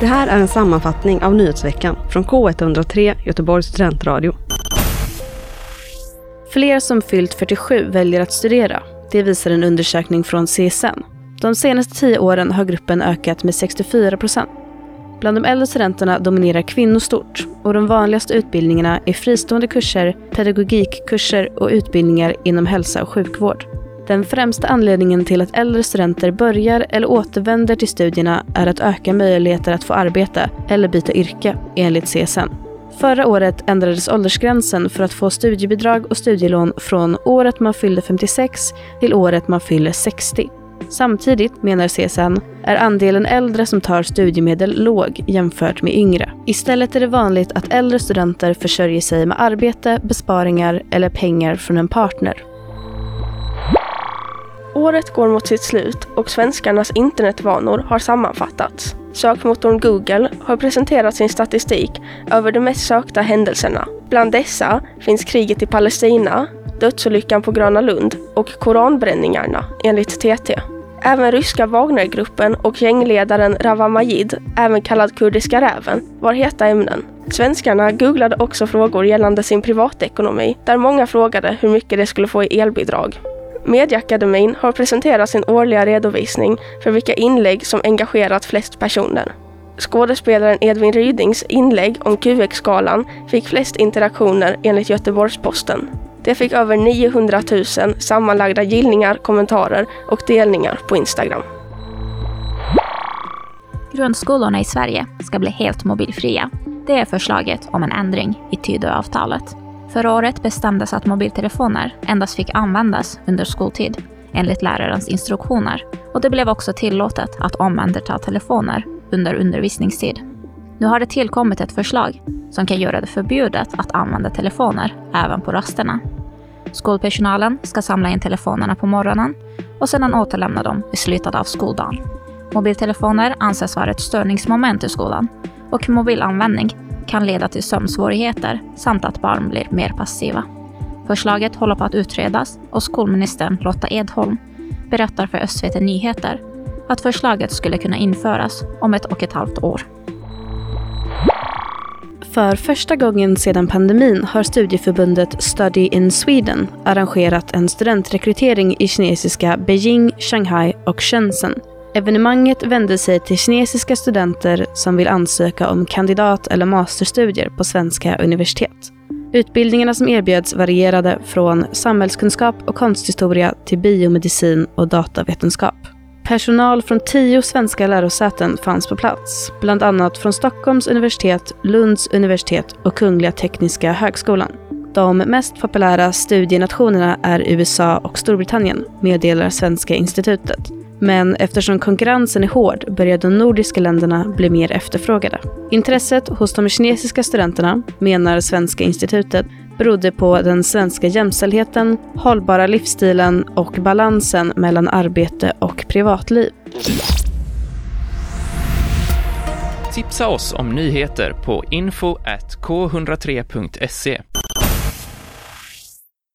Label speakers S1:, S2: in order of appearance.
S1: Det här är en sammanfattning av nyhetsveckan från K103 Göteborgs studentradio.
S2: Fler som fyllt 47 väljer att studera. Det visar en undersökning från CSN. De senaste tio åren har gruppen ökat med 64 procent. Bland de äldre studenterna dominerar kvinnor stort och de vanligaste utbildningarna är fristående kurser, pedagogikkurser och utbildningar inom hälsa och sjukvård. Den främsta anledningen till att äldre studenter börjar eller återvänder till studierna är att öka möjligheter att få arbeta eller byta yrke, enligt CSN. Förra året ändrades åldersgränsen för att få studiebidrag och studielån från året man fyllde 56 till året man fyller 60. Samtidigt, menar CSN, är andelen äldre som tar studiemedel låg jämfört med yngre. Istället är det vanligt att äldre studenter försörjer sig med arbete, besparingar eller pengar från en partner.
S3: Året går mot sitt slut och svenskarnas internetvanor har sammanfattats. Sökmotorn Google har presenterat sin statistik över de mest sökta händelserna. Bland dessa finns kriget i Palestina, dödsolyckan på Gröna Lund och koranbränningarna, enligt TT. Även ryska Wagnergruppen och gängledaren Rawa Majid, även kallad Kurdiska räven, var heta ämnen. Svenskarna googlade också frågor gällande sin privatekonomi, där många frågade hur mycket de skulle få i elbidrag. Mediaakademin har presenterat sin årliga redovisning för vilka inlägg som engagerat flest personer. Skådespelaren Edvin Rydings inlägg om QX-skalan fick flest interaktioner enligt Göteborgs-Posten. Det fick över 900 000 sammanlagda gillningar, kommentarer och delningar på Instagram.
S4: Grundskolorna i Sverige ska bli helt mobilfria. Det är förslaget om en ändring i Tidöavtalet. Förra året bestämdes att mobiltelefoner endast fick användas under skoltid enligt lärarens instruktioner och det blev också tillåtet att omhänderta telefoner under undervisningstid. Nu har det tillkommit ett förslag som kan göra det förbjudet att använda telefoner även på rasterna. Skolpersonalen ska samla in telefonerna på morgonen och sedan återlämna dem i slutet av skoldagen. Mobiltelefoner anses vara ett störningsmoment i skolan och mobilanvändning kan leda till sömnsvårigheter samt att barn blir mer passiva. Förslaget håller på att utredas och skolministern Lotta Edholm berättar för SVT Nyheter att förslaget skulle kunna införas om ett och ett halvt år.
S2: För första gången sedan pandemin har studieförbundet Study in Sweden arrangerat en studentrekrytering i kinesiska Beijing, Shanghai och Shenzhen. Evenemanget vände sig till kinesiska studenter som vill ansöka om kandidat eller masterstudier på svenska universitet. Utbildningarna som erbjöds varierade från samhällskunskap och konsthistoria till biomedicin och datavetenskap. Personal från tio svenska lärosäten fanns på plats, bland annat från Stockholms universitet, Lunds universitet och Kungliga Tekniska högskolan. De mest populära studienationerna är USA och Storbritannien, meddelar Svenska institutet. Men eftersom konkurrensen är hård börjar de nordiska länderna bli mer efterfrågade. Intresset hos de kinesiska studenterna, menar Svenska institutet, berodde på den svenska jämställdheten, hållbara livsstilen och balansen mellan arbete och privatliv.
S5: Tipsa oss om nyheter på info k103.se